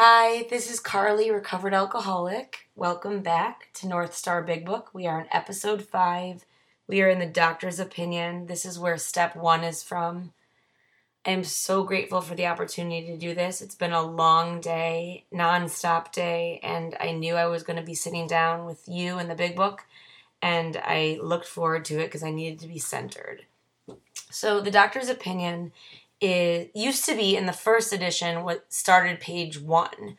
Hi, this is Carly, recovered alcoholic. Welcome back to North Star Big Book. We are in episode five. We are in the doctor's opinion. This is where step one is from. I am so grateful for the opportunity to do this. It's been a long day, non-stop day, and I knew I was going to be sitting down with you in the big book, and I looked forward to it because I needed to be centered. So, the doctor's opinion is used to be in the first edition what started page 1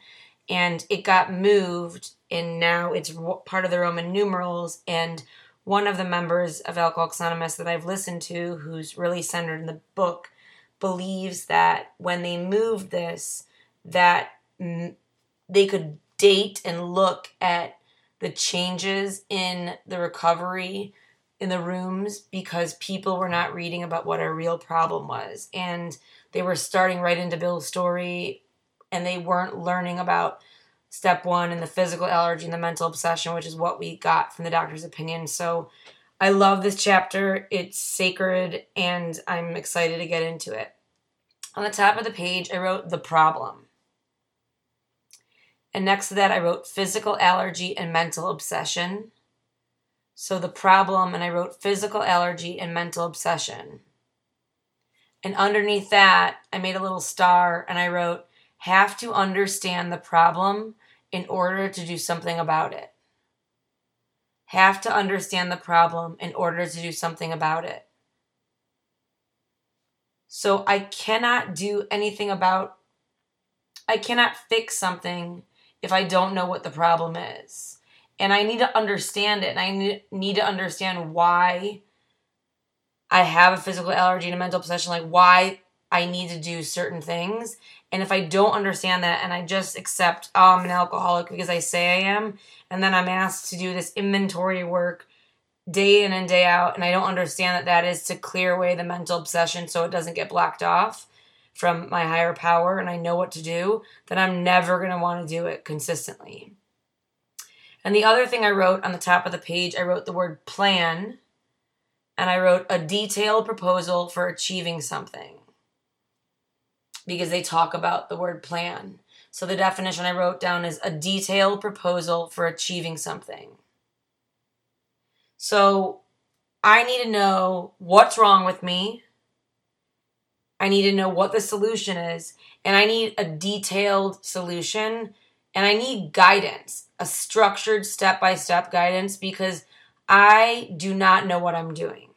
and it got moved and now it's part of the Roman numerals and one of the members of Alcoholics Anonymous that I've listened to who's really centered in the book believes that when they moved this that they could date and look at the changes in the recovery in the rooms because people were not reading about what our real problem was. And they were starting right into Bill's story and they weren't learning about step 1 and the physical allergy and the mental obsession which is what we got from the doctor's opinion. So I love this chapter. It's sacred and I'm excited to get into it. On the top of the page I wrote the problem. And next to that I wrote physical allergy and mental obsession so the problem, and I wrote physical allergy and mental obsession. And underneath that, I made a little star and I wrote, have to understand the problem in order to do something about it. Have to understand the problem in order to do something about it. So I cannot do anything about, I cannot fix something if I don't know what the problem is and I need to understand it and I need to understand why I have a physical allergy and a mental obsession, like why I need to do certain things. And if I don't understand that and I just accept, oh, I'm an alcoholic because I say I am, and then I'm asked to do this inventory work day in and day out, and I don't understand that that is to clear away the mental obsession so it doesn't get blocked off from my higher power and I know what to do, then I'm never going to want to do it consistently. And the other thing I wrote on the top of the page, I wrote the word plan and I wrote a detailed proposal for achieving something because they talk about the word plan. So the definition I wrote down is a detailed proposal for achieving something. So I need to know what's wrong with me. I need to know what the solution is. And I need a detailed solution and I need guidance, a structured step by step guidance because I do not know what I'm doing.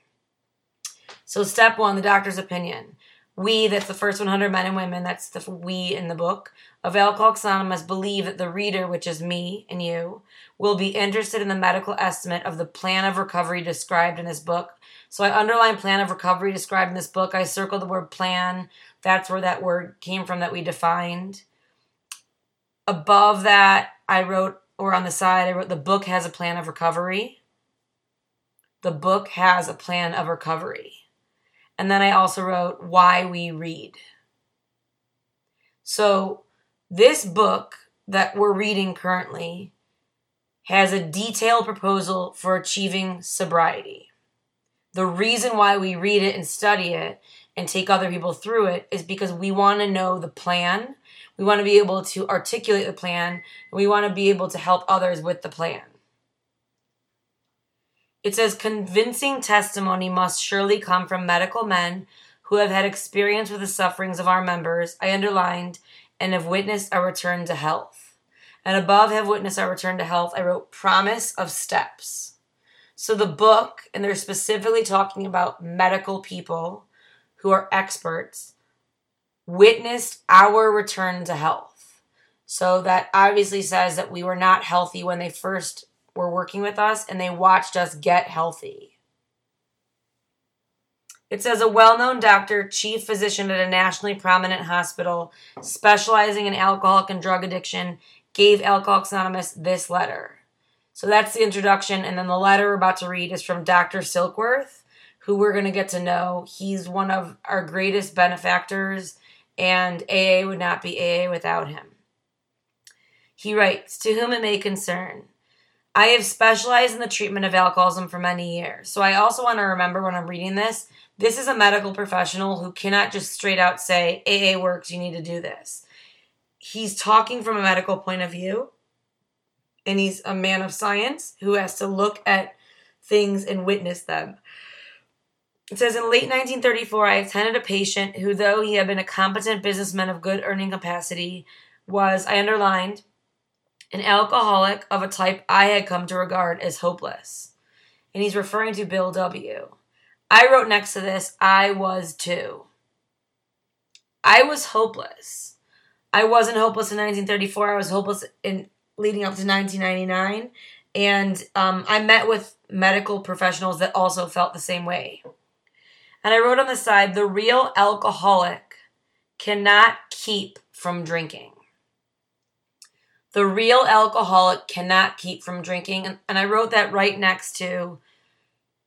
So, step one, the doctor's opinion. We, that's the first 100 men and women, that's the we in the book, of Alcoholics Anonymous believe that the reader, which is me and you, will be interested in the medical estimate of the plan of recovery described in this book. So I underline plan of recovery described in this book. I circled the word plan. That's where that word came from that we defined above that, I wrote, or on the side, I wrote, the book has a plan of recovery. The book has a plan of recovery. And then I also wrote, why we read. So, this book that we're reading currently has a detailed proposal for achieving sobriety. The reason why we read it and study it and take other people through it is because we want to know the plan we want to be able to articulate the plan, and we want to be able to help others with the plan. It says convincing testimony must surely come from medical men who have had experience with the sufferings of our members. I underlined and have witnessed our return to health. And above have witnessed our return to health, I wrote promise of steps. So the book, and they're specifically talking about medical people who are experts, witnessed our return to health. So that obviously says that we were not healthy when they first were working with us and they watched us get healthy. It says a well known doctor, chief physician at a nationally prominent hospital specializing in alcoholic and drug addiction, gave Alcoholics Anonymous this letter. So that's the introduction. And then the letter we're about to read is from Dr. Silkworth, who we're going to get to know. He's one of our greatest benefactors and AA would not be AA without him. He writes, To whom it may concern, I have specialized in the treatment of alcoholism for many years. So I also want to remember when I'm reading this, this is a medical professional who cannot just straight out say, AA works, you need to do this. he's talking from a medical point of view and he's a man of science who has to look at things and witness them. It says in late 1934, I attended a patient who, though he had been a competent businessman of good earning capacity, was, I underlined, an alcoholic of a type I had come to regard as hopeless. And he's referring to Bill W. I wrote next to this, I was too. I was hopeless. I wasn't hopeless in 1934. I was hopeless in leading up to 1999. And um, I met with medical professionals that also felt the same way. And I wrote on the side the real alcoholic cannot keep from drinking. The real alcoholic cannot keep from drinking. And, and I wrote that right next to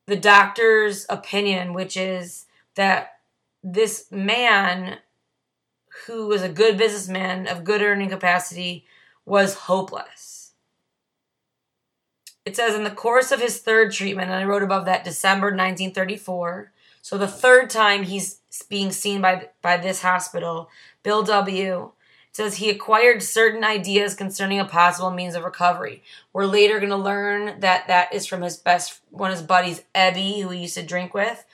the doctor's opinion, which is that this man who was a good businessman of good earning capacity was hopeless. It says in the course of his third treatment, and I wrote above that December 1934, so the third time he's being seen by by this hospital, Bill W. says he acquired certain ideas concerning a possible means of recovery. We're later going to learn that that is from his best one of his buddies, Ebby, who he used to drink with,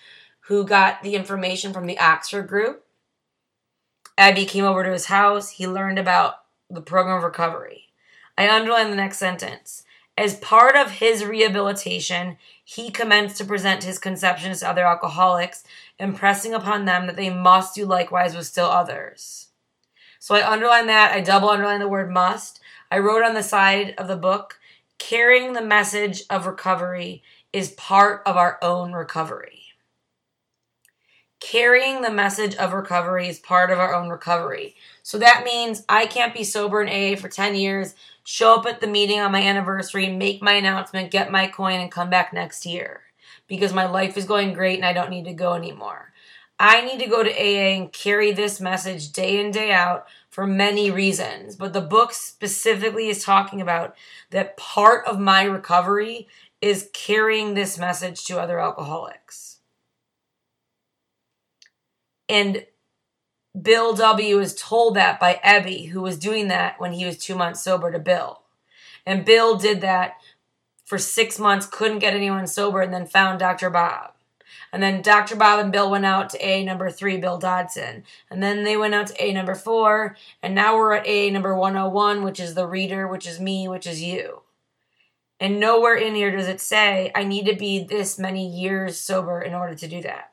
who got the information from the Oxford group. Ebby came over to his house. He learned about the program of recovery. I underline the next sentence. As part of his rehabilitation, he commenced to present his conceptions to other alcoholics, impressing upon them that they must do likewise with still others. So I underline that. I double underline the word must. I wrote on the side of the book, carrying the message of recovery is part of our own recovery. Carrying the message of recovery is part of our own recovery. So that means I can't be sober in AA for 10 years, show up at the meeting on my anniversary, make my announcement, get my coin, and come back next year because my life is going great and I don't need to go anymore. I need to go to AA and carry this message day in, day out for many reasons. But the book specifically is talking about that part of my recovery is carrying this message to other alcoholics. And Bill W. is told that by Ebby, who was doing that when he was two months sober to Bill. And Bill did that for six months, couldn't get anyone sober, and then found Dr. Bob. And then Dr. Bob and Bill went out to A number three, Bill Dotson. And then they went out to A number four. And now we're at A number 101, which is the reader, which is me, which is you. And nowhere in here does it say, I need to be this many years sober in order to do that.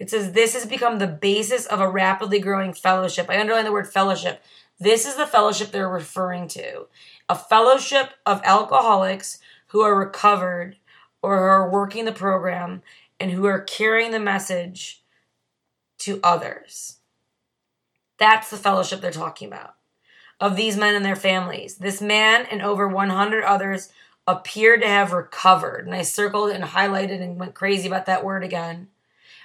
It says this has become the basis of a rapidly growing fellowship. I underline the word fellowship. This is the fellowship they're referring to a fellowship of alcoholics who are recovered or who are working the program and who are carrying the message to others. That's the fellowship they're talking about. Of these men and their families. This man and over 100 others appeared to have recovered. And I circled and highlighted and went crazy about that word again.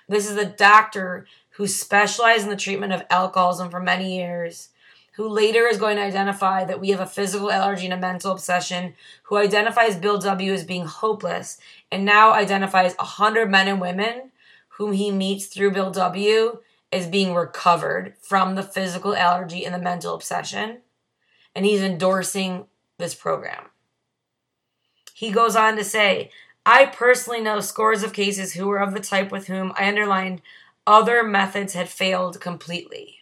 This is a doctor who specialized in the treatment of alcoholism for many years, who later is going to identify that we have a physical allergy and a mental obsession, who identifies Bill W. as being hopeless, and now identifies 100 men and women whom he meets through Bill W. as being recovered from the physical allergy and the mental obsession. And he's endorsing this program. He goes on to say, I personally know scores of cases who were of the type with whom I underlined other methods had failed completely.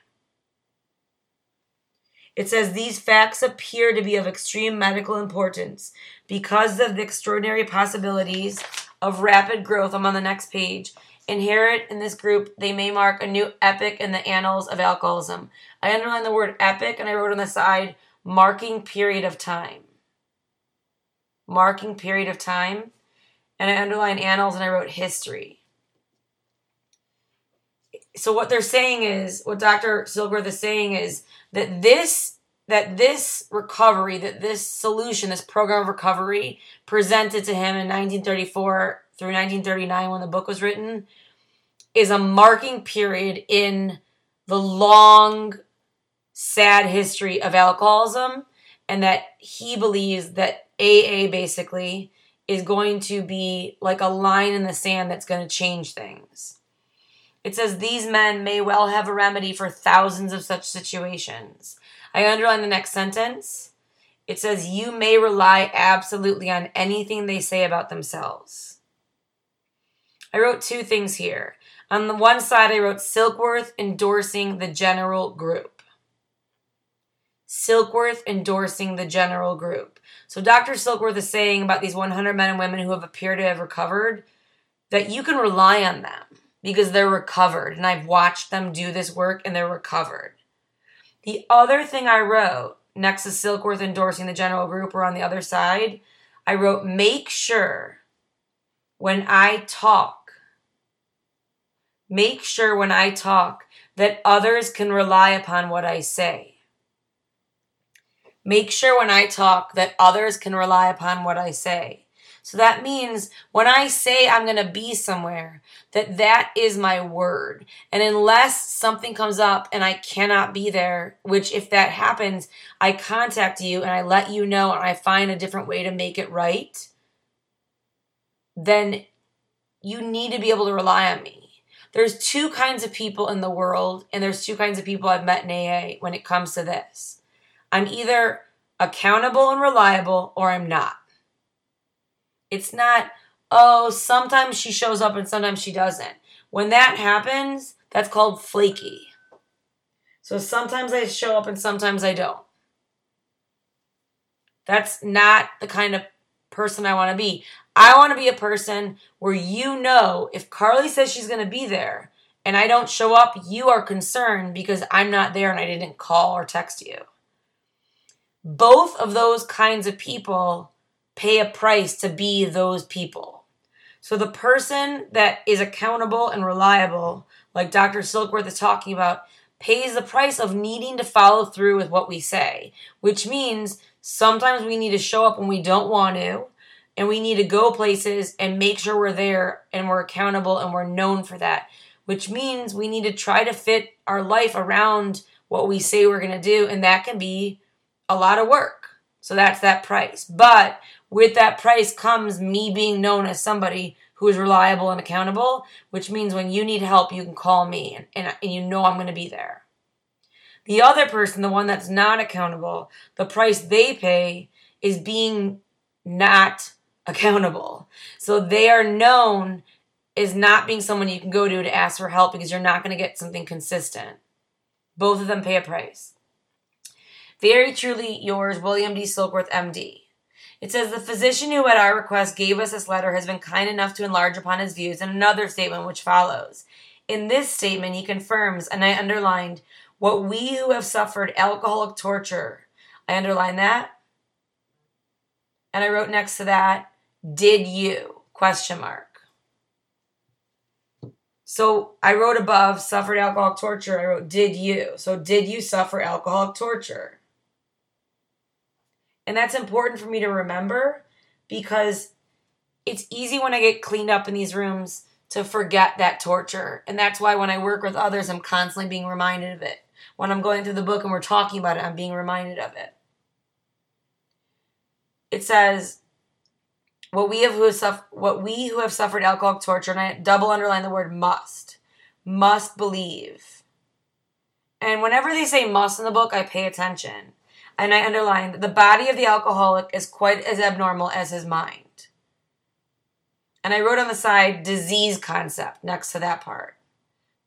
It says these facts appear to be of extreme medical importance because of the extraordinary possibilities of rapid growth. I'm on the next page. Inherent in this group, they may mark a new epoch in the annals of alcoholism. I underlined the word epic and I wrote on the side marking period of time. Marking period of time and I underlined annals and I wrote history. So what they're saying is, what Dr. Silkworth is saying is that this that this recovery, that this solution, this program of recovery presented to him in 1934 through 1939 when the book was written is a marking period in the long sad history of alcoholism and that he believes that AA basically is going to be like a line in the sand that's going to change things. It says these men may well have a remedy for thousands of such situations. I underline the next sentence. It says, You may rely absolutely on anything they say about themselves. I wrote two things here. On the one side, I wrote Silkworth endorsing the general group. Silkworth endorsing the general group. So Dr. Silkworth is saying about these 100 men and women who have appeared to have recovered that you can rely on them because they're recovered. And I've watched them do this work and they're recovered. The other thing I wrote next to Silkworth endorsing the general group or on the other side, I wrote, make sure when I talk, make sure when I talk that others can rely upon what I say. Make sure when I talk that others can rely upon what I say. So that means when I say I'm going to be somewhere, that that is my word. And unless something comes up and I cannot be there, which if that happens, I contact you and I let you know and I find a different way to make it right, then you need to be able to rely on me. There's two kinds of people in the world, and there's two kinds of people I've met in AA when it comes to this. I'm either accountable and reliable or I'm not. It's not, oh, sometimes she shows up and sometimes she doesn't. When that happens, that's called flaky. So sometimes I show up and sometimes I don't. That's not the kind of person I want to be. I want to be a person where you know if Carly says she's going to be there and I don't show up, you are concerned because I'm not there and I didn't call or text you. Both of those kinds of people pay a price to be those people. So the person that is accountable and reliable, like Dr. Silkworth is talking about, pays the price of needing to follow through with what we say, which means sometimes we need to show up when we don't want to, and we need to go places and make sure we're there and we're accountable and we're known for that, which means we need to try to fit our life around what we say we're going to do, and that can be a lot of work. So that's that price. But with that price comes me being known as somebody who is reliable and accountable, which means when you need help, you can call me and, and, and you know I'm going to be there. The other person, the one that's not accountable, the price they pay is being not accountable. So they are known as not being someone you can go to to ask for help because you're not going to get something consistent. Both of them pay a price. Very truly yours, William D. Silkworth, MD. It says the physician who, at our request, gave us this letter has been kind enough to enlarge upon his views in another statement which follows. In this statement, he confirms, and I underlined, what we who have suffered alcoholic torture. I underlined that. And I wrote next to that, did you? Question mark. So I wrote above, suffered alcoholic torture. I wrote, did you? So did you suffer alcoholic torture? And that's important for me to remember because it's easy when I get cleaned up in these rooms to forget that torture. And that's why when I work with others, I'm constantly being reminded of it. When I'm going through the book and we're talking about it, I'm being reminded of it. It says, what we have who have suffered, what we who have suffered alcoholic torture, and I double underline the word must, must believe. And whenever they say must in the book, I pay attention and I underlined the body of the alcoholic is quite as abnormal as his mind. And I wrote on the side disease concept next to that part.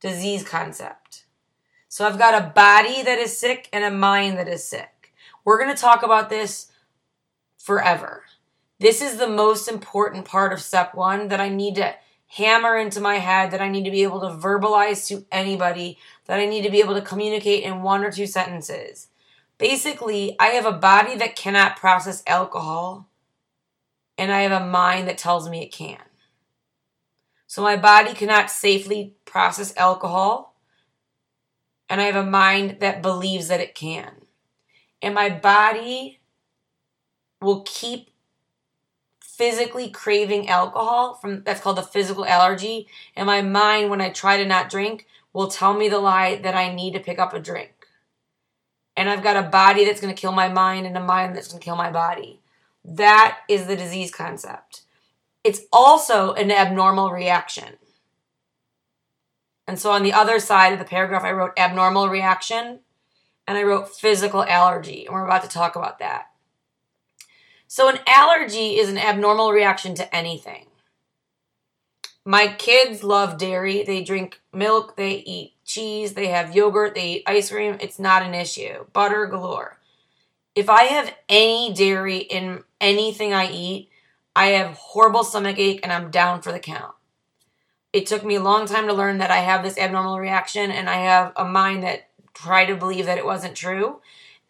Disease concept. So I've got a body that is sick and a mind that is sick. We're going to talk about this forever. This is the most important part of step one that I need to hammer into my head, that I need to be able to verbalize to anybody, that I need to be able to communicate in one or two sentences. Basically, I have a body that cannot process alcohol, and I have a mind that tells me it can. So my body cannot safely process alcohol, and I have a mind that believes that it can. And my body will keep physically craving alcohol from that's called the physical allergy and my mind when i try to not drink will tell me the lie that i need to pick up a drink and I've got a body that's going to kill my mind and a mind that's going to kill my body. That is the disease concept. It's also an abnormal reaction. And so on the other side of the paragraph, I wrote abnormal reaction. and I wrote physical allergy, and we're about to talk about that. So, an allergy is an abnormal reaction to anything. My kids love dairy. They drink milk, they eat cheese, they have yogurt, they eat ice cream. It's not an issue. Butter galore. If I have any dairy in anything I eat, I have horrible stomach ache and I'm down for the count. It took me a long time to learn that I have this abnormal reaction and I have a mind that tried to believe that it wasn't true.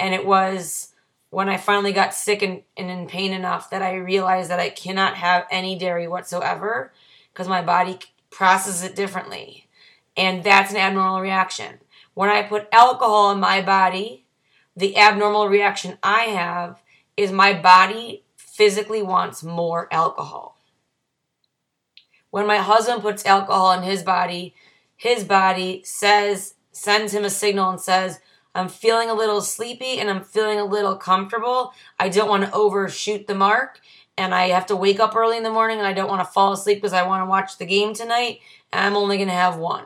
And it was when I finally got sick and, and in pain enough that I realized that I cannot have any dairy whatsoever because my body processes it differently. And that's an abnormal reaction. When I put alcohol in my body, the abnormal reaction I have is my body physically wants more alcohol. When my husband puts alcohol in his body, his body says, sends him a signal and says, I'm feeling a little sleepy and I'm feeling a little comfortable. I don't want to overshoot the mark and I have to wake up early in the morning and I don't want to fall asleep because I want to watch the game tonight I'm only going to have one.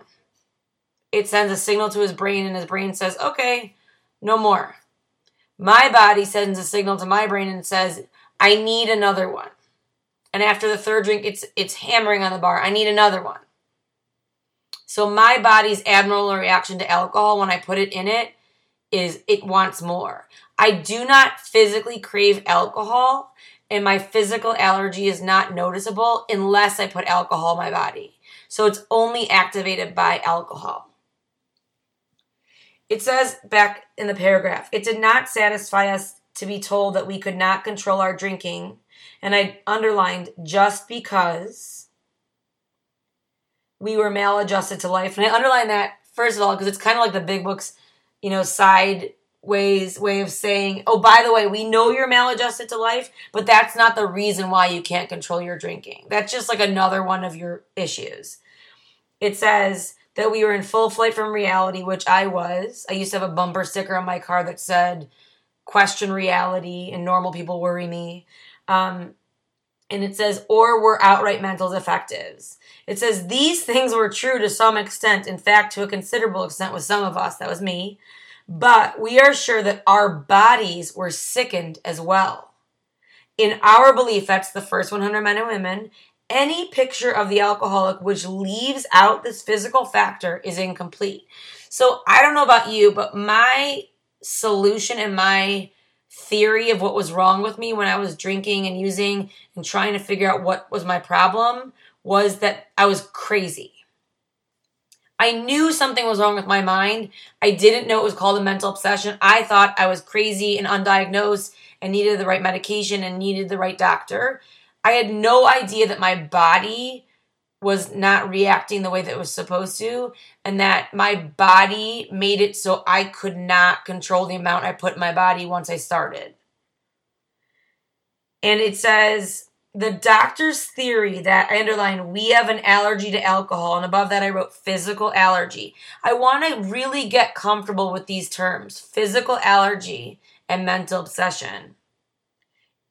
It sends a signal to his brain and his brain says, okay, no more. My body sends a signal to my brain and says, I need another one. And after the third drink, it's it's hammering on the bar. I need another one. So my body's abnormal reaction to alcohol when I put it in it is it wants more. I do not physically crave alcohol and my physical allergy is not noticeable unless I put alcohol in my body. So it's only activated by alcohol. It says back in the paragraph, it did not satisfy us to be told that we could not control our drinking. And I underlined just because we were maladjusted to life. And I underlined that, first of all, because it's kind of like the big book's, you know, side ways way of saying, oh, by the way, we know you're maladjusted to life, but that's not the reason why you can't control your drinking. That's just like another one of your issues. It says that we were in full flight from reality, which I was. I used to have a bumper sticker on my car that said, question reality and normal people worry me. Um, and it says, or were outright mental defectives. It says these things were true to some extent, in fact, to a considerable extent with some of us, that was me. But we are sure that our bodies were sickened as well. In our belief, that's the first 100 men and women, any picture of the alcoholic which leaves out this physical factor is incomplete. So I don't know about you, but my solution and my theory of what was wrong with me when I was drinking and using and trying to figure out what was my problem was that I was crazy. I knew something was wrong with my mind. I didn't know it was called a mental obsession. I thought I was crazy and undiagnosed and needed the right medication and needed the right doctor. I had no idea that my body was not reacting the way that it was supposed to, and that my body made it so I could not control the amount I put in my body once I started. And it says the doctor's theory that I underline we have an allergy to alcohol, and above that I wrote physical allergy. I want to really get comfortable with these terms physical allergy and mental obsession.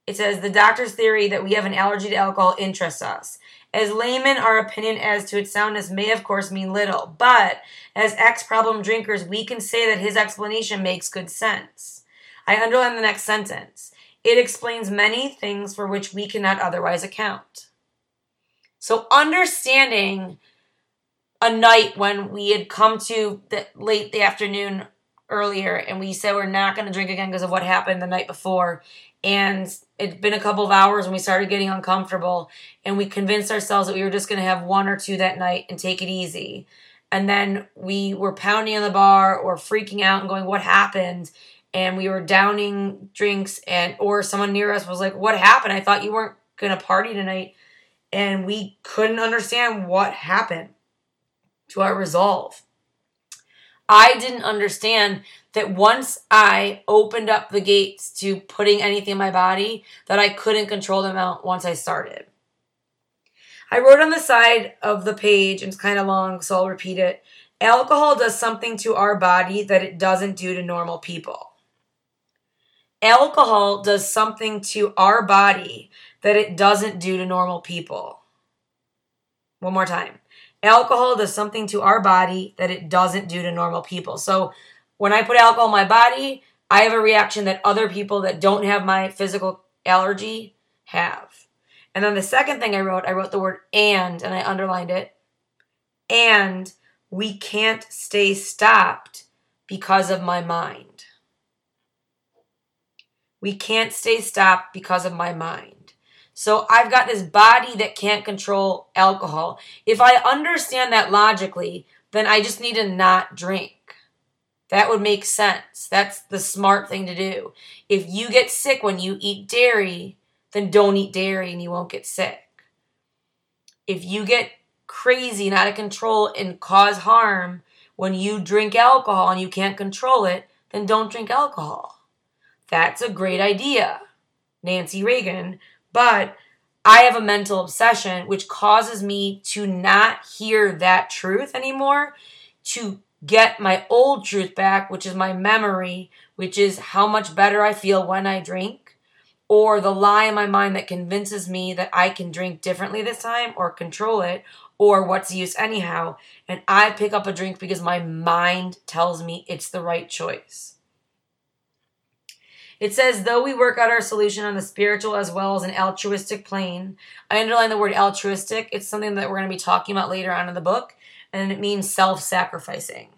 It says the doctor's theory that we have an allergy to alcohol interests us. As laymen, our opinion as to its soundness may, of course, mean little, but as ex problem drinkers, we can say that his explanation makes good sense. I underline the next sentence. It explains many things for which we cannot otherwise account. So, understanding a night when we had come to the late the afternoon earlier and we said we're not going to drink again because of what happened the night before and it'd been a couple of hours and we started getting uncomfortable and we convinced ourselves that we were just going to have one or two that night and take it easy and then we were pounding on the bar or freaking out and going what happened and we were downing drinks and or someone near us was like what happened i thought you weren't going to party tonight and we couldn't understand what happened to our resolve i didn't understand that once I opened up the gates to putting anything in my body, that I couldn't control the amount once I started. I wrote on the side of the page, and it's kind of long, so I'll repeat it. Alcohol does something to our body that it doesn't do to normal people. Alcohol does something to our body that it doesn't do to normal people. One more time. Alcohol does something to our body that it doesn't do to normal people. So when I put alcohol in my body, I have a reaction that other people that don't have my physical allergy have. And then the second thing I wrote, I wrote the word and and I underlined it. And we can't stay stopped because of my mind. We can't stay stopped because of my mind. So I've got this body that can't control alcohol. If I understand that logically, then I just need to not drink. That would make sense. That's the smart thing to do. If you get sick when you eat dairy, then don't eat dairy and you won't get sick. If you get crazy and out of control and cause harm when you drink alcohol and you can't control it, then don't drink alcohol. That's a great idea, Nancy Reagan. But I have a mental obsession which causes me to not hear that truth anymore, to get my old truth back, which is my memory, which is how much better I feel when I drink, or the lie in my mind that convinces me that I can drink differently this time or control it, or what's the use anyhow. And I pick up a drink because my mind tells me it's the right choice. It says, though we work out our solution on the spiritual as well as an altruistic plane. I underline the word altruistic. It's something that we're going to be talking about later on in the book and it means self sacrificing.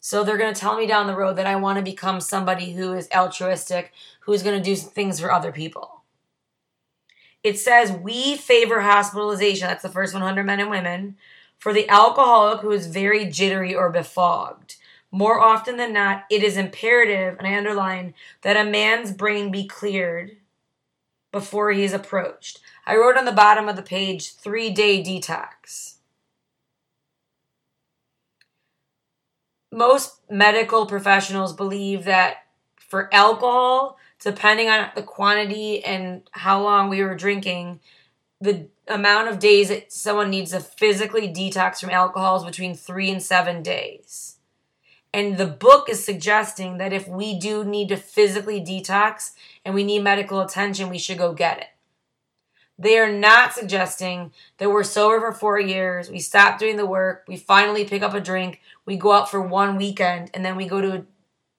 So they're going to tell me down the road that I want to become somebody who is altruistic, who's going to do things for other people. It says we favor hospitalization, that's the first 100 men and women, for the alcoholic who is very jittery or befogged. More often than not, it is imperative, and I underline, that a man's brain be cleared before he is approached. I wrote on the bottom of the page three day detox. most medical professionals believe that for alcohol, depending on the quantity and how long we were drinking, the amount of days that someone needs to physically detox from alcohol is between three and seven days. And the book is suggesting that if we do need to physically detox and we need medical attention, we should go get it. They are not suggesting that we're sober for four years, we stop doing the work, we finally pick up a drink, we go out for one weekend, and then we go to a,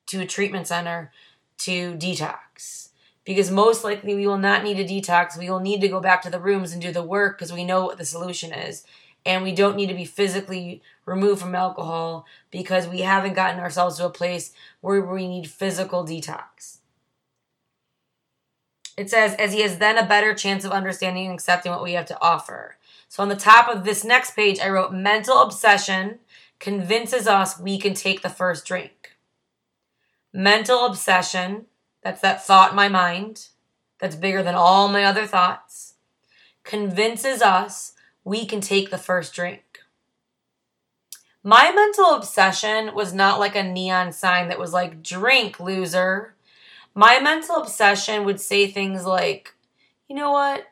to a treatment center to detox. Because most likely we will not need a detox. We will need to go back to the rooms and do the work because we know what the solution is. And we don't need to be physically removed from alcohol because we haven't gotten ourselves to a place where we need physical detox. It says, as he has then a better chance of understanding and accepting what we have to offer. So on the top of this next page, I wrote mental obsession convinces us we can take the first drink. Mental obsession, that's that thought in my mind, that's bigger than all my other thoughts, convinces us we can take the first drink. My mental obsession was not like a neon sign that was like, drink, loser. My mental obsession would say things like, you know what?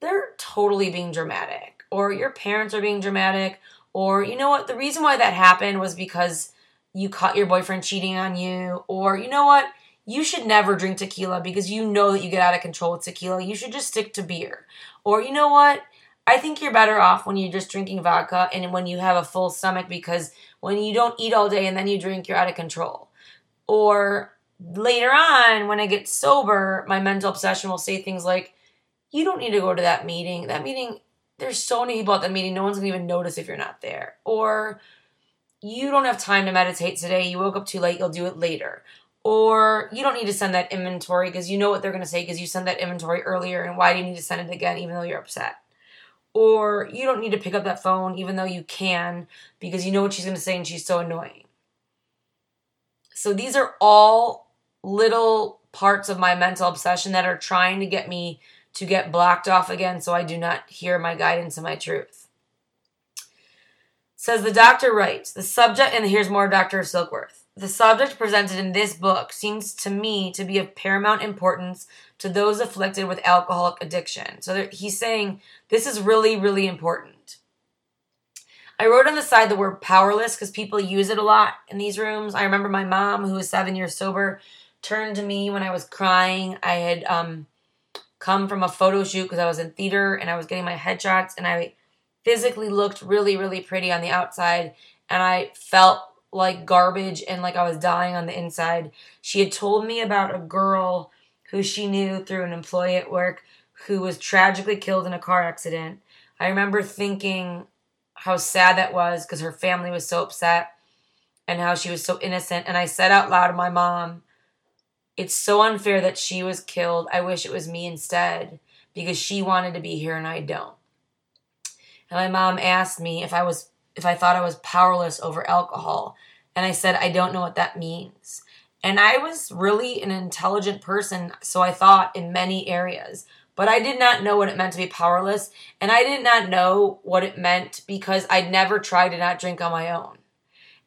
They're totally being dramatic, or your parents are being dramatic, or you know what? The reason why that happened was because you caught your boyfriend cheating on you, or you know what? You should never drink tequila because you know that you get out of control with tequila. You should just stick to beer. Or you know what? I think you're better off when you're just drinking vodka and when you have a full stomach because when you don't eat all day and then you drink, you're out of control. Or later on, when I get sober, my mental obsession will say things like, You don't need to go to that meeting. That meeting, there's so many people at that meeting, no one's gonna even notice if you're not there. Or, You don't have time to meditate today. You woke up too late, you'll do it later. Or, you don't need to send that inventory because you know what they're gonna say because you sent that inventory earlier, and why do you need to send it again even though you're upset? Or, you don't need to pick up that phone even though you can because you know what she's gonna say and she's so annoying. So these are all little parts of my mental obsession that are trying to get me to get blocked off again so I do not hear my guidance and my truth. Says the doctor writes, the subject, and here's more Dr. Silkworth. The subject presented in this book seems to me to be of paramount importance to those afflicted with alcoholic addiction. So he's saying this is really, really important. I wrote on the side the word powerless because people use it a lot in these rooms. I remember my mom, who was seven years sober, turned to me when I was crying. I had um, come from a photo shoot because I was in theater and I was getting my headshots, and I physically looked really, really pretty on the outside, and I felt like garbage and like I was dying on the inside. She had told me about a girl who she knew through an employee at work who was tragically killed in a car accident. I remember thinking how sad that was because her family was so upset and how she was so innocent. And I said out loud to my mom, It's so unfair that she was killed. I wish it was me instead because she wanted to be here and I don't. And my mom asked me if I was if I thought I was powerless over alcohol. And I said, I don't know what that means. And I was really an intelligent person, so I thought in many areas. But I did not know what it meant to be powerless. And I did not know what it meant because I'd never tried to not drink on my own.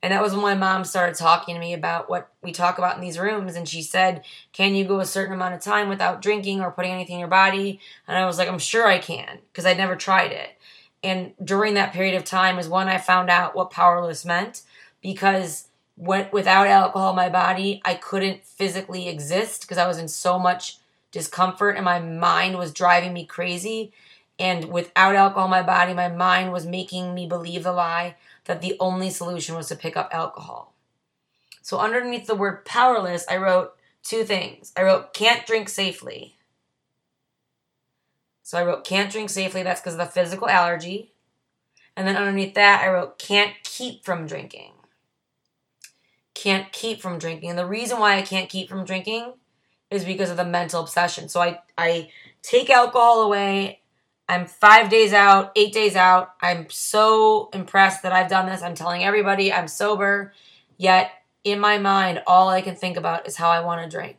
And that was when my mom started talking to me about what we talk about in these rooms. And she said, Can you go a certain amount of time without drinking or putting anything in your body? And I was like, I'm sure I can because I'd never tried it. And during that period of time is when I found out what powerless meant because when, without alcohol in my body, I couldn't physically exist because I was in so much discomfort and my mind was driving me crazy. And without alcohol in my body, my mind was making me believe the lie that the only solution was to pick up alcohol. So underneath the word powerless, I wrote two things. I wrote can't drink safely. So I wrote can't drink safely. That's because of the physical allergy. And then underneath that, I wrote can't keep from drinking. Can't keep from drinking. And the reason why I can't keep from drinking is because of the mental obsession. So I, I take alcohol away. I'm five days out, eight days out. I'm so impressed that I've done this. I'm telling everybody I'm sober. Yet in my mind, all I can think about is how I want to drink.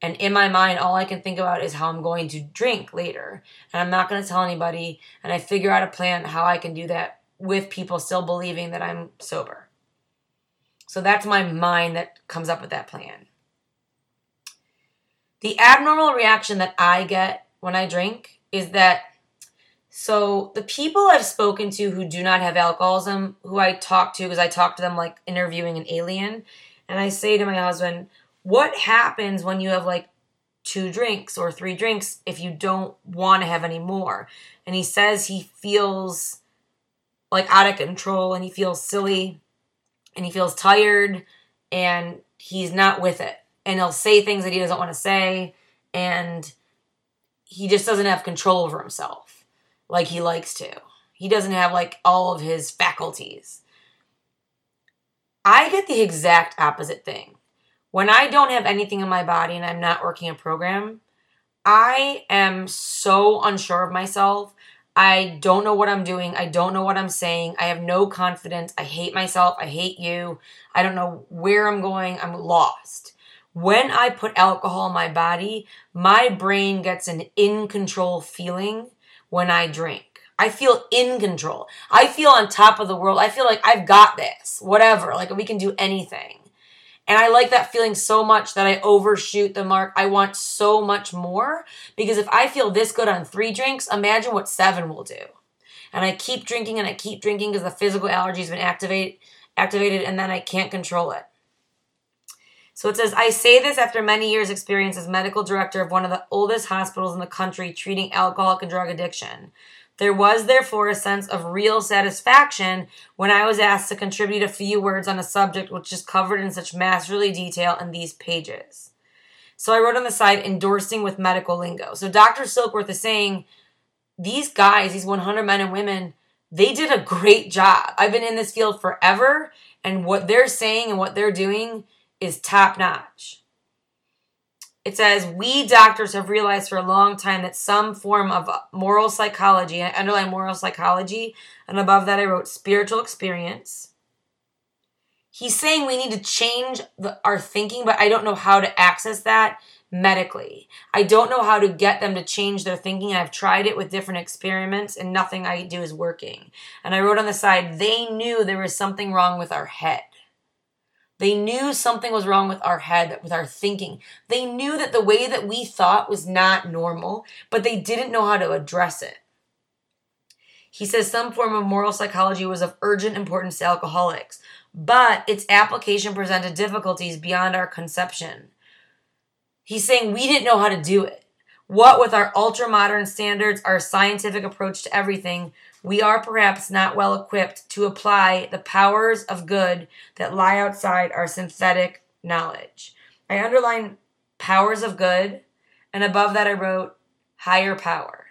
And in my mind, all I can think about is how I'm going to drink later. And I'm not going to tell anybody. And I figure out a plan how I can do that with people still believing that I'm sober. So that's my mind that comes up with that plan. The abnormal reaction that I get when I drink is that so the people I've spoken to who do not have alcoholism, who I talk to because I talk to them like interviewing an alien, and I say to my husband, what happens when you have like two drinks or three drinks if you don't want to have any more? And he says he feels like out of control and he feels silly and he feels tired and he's not with it. And he'll say things that he doesn't want to say and he just doesn't have control over himself like he likes to. He doesn't have like all of his faculties. I get the exact opposite thing when I don't have anything in my body and I'm not working a program, I am so unsure of myself. I don't know what I'm doing. I don't know what I'm saying. I have no confidence. I hate myself. I hate you. I don't know where I'm going. I'm lost. When I put alcohol in my body, my brain gets an in control feeling when I drink. I feel in control. I feel on top of the world. I feel like I've got this, whatever. Like we can do anything. And I like that feeling so much that I overshoot the mark. I want so much more because if I feel this good on three drinks, imagine what seven will do. And I keep drinking and I keep drinking because the physical allergy has been activate, activated and then I can't control it. So it says, I say this after many years' experience as medical director of one of the oldest hospitals in the country treating alcoholic and drug addiction. There was therefore a sense of real satisfaction when I was asked to contribute a few words on a subject which is covered in such masterly detail in these pages. So I wrote on the side, endorsing with medical lingo. So Dr. Silkworth is saying, these guys, these 100 men and women, they did a great job. I've been in this field forever, and what they're saying and what they're doing is top notch. It says, We doctors have realized for a long time that some form of moral psychology, I underline moral psychology, and above that I wrote spiritual experience. He's saying we need to change the, our thinking, but I don't know how to access that medically. I don't know how to get them to change their thinking. I've tried it with different experiments, and nothing I do is working. And I wrote on the side, they knew there was something wrong with our head. They knew something was wrong with our head, with our thinking. They knew that the way that we thought was not normal, but they didn't know how to address it. He says some form of moral psychology was of urgent importance to alcoholics, but its application presented difficulties beyond our conception. He's saying we didn't know how to do it. What with our ultra modern standards, our scientific approach to everything, we are perhaps not well equipped to apply the powers of good that lie outside our synthetic knowledge. I underline powers of good, and above that I wrote higher power.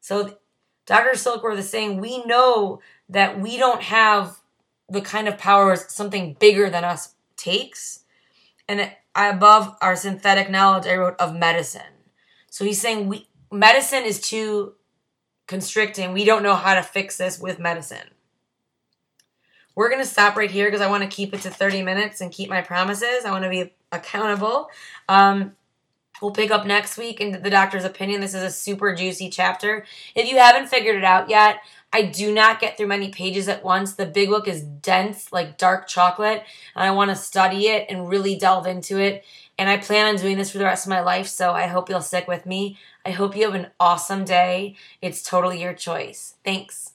So Dr. Silkworth is saying we know that we don't have the kind of powers something bigger than us takes. And above our synthetic knowledge, I wrote of medicine. So he's saying we medicine is too constricting. We don't know how to fix this with medicine. We're going to stop right here because I want to keep it to 30 minutes and keep my promises. I want to be accountable. Um, We'll pick up next week into the doctor's opinion. This is a super juicy chapter. If you haven't figured it out yet, I do not get through many pages at once. The big book is dense, like dark chocolate, and I want to study it and really delve into it. And I plan on doing this for the rest of my life, so I hope you'll stick with me. I hope you have an awesome day. It's totally your choice. Thanks.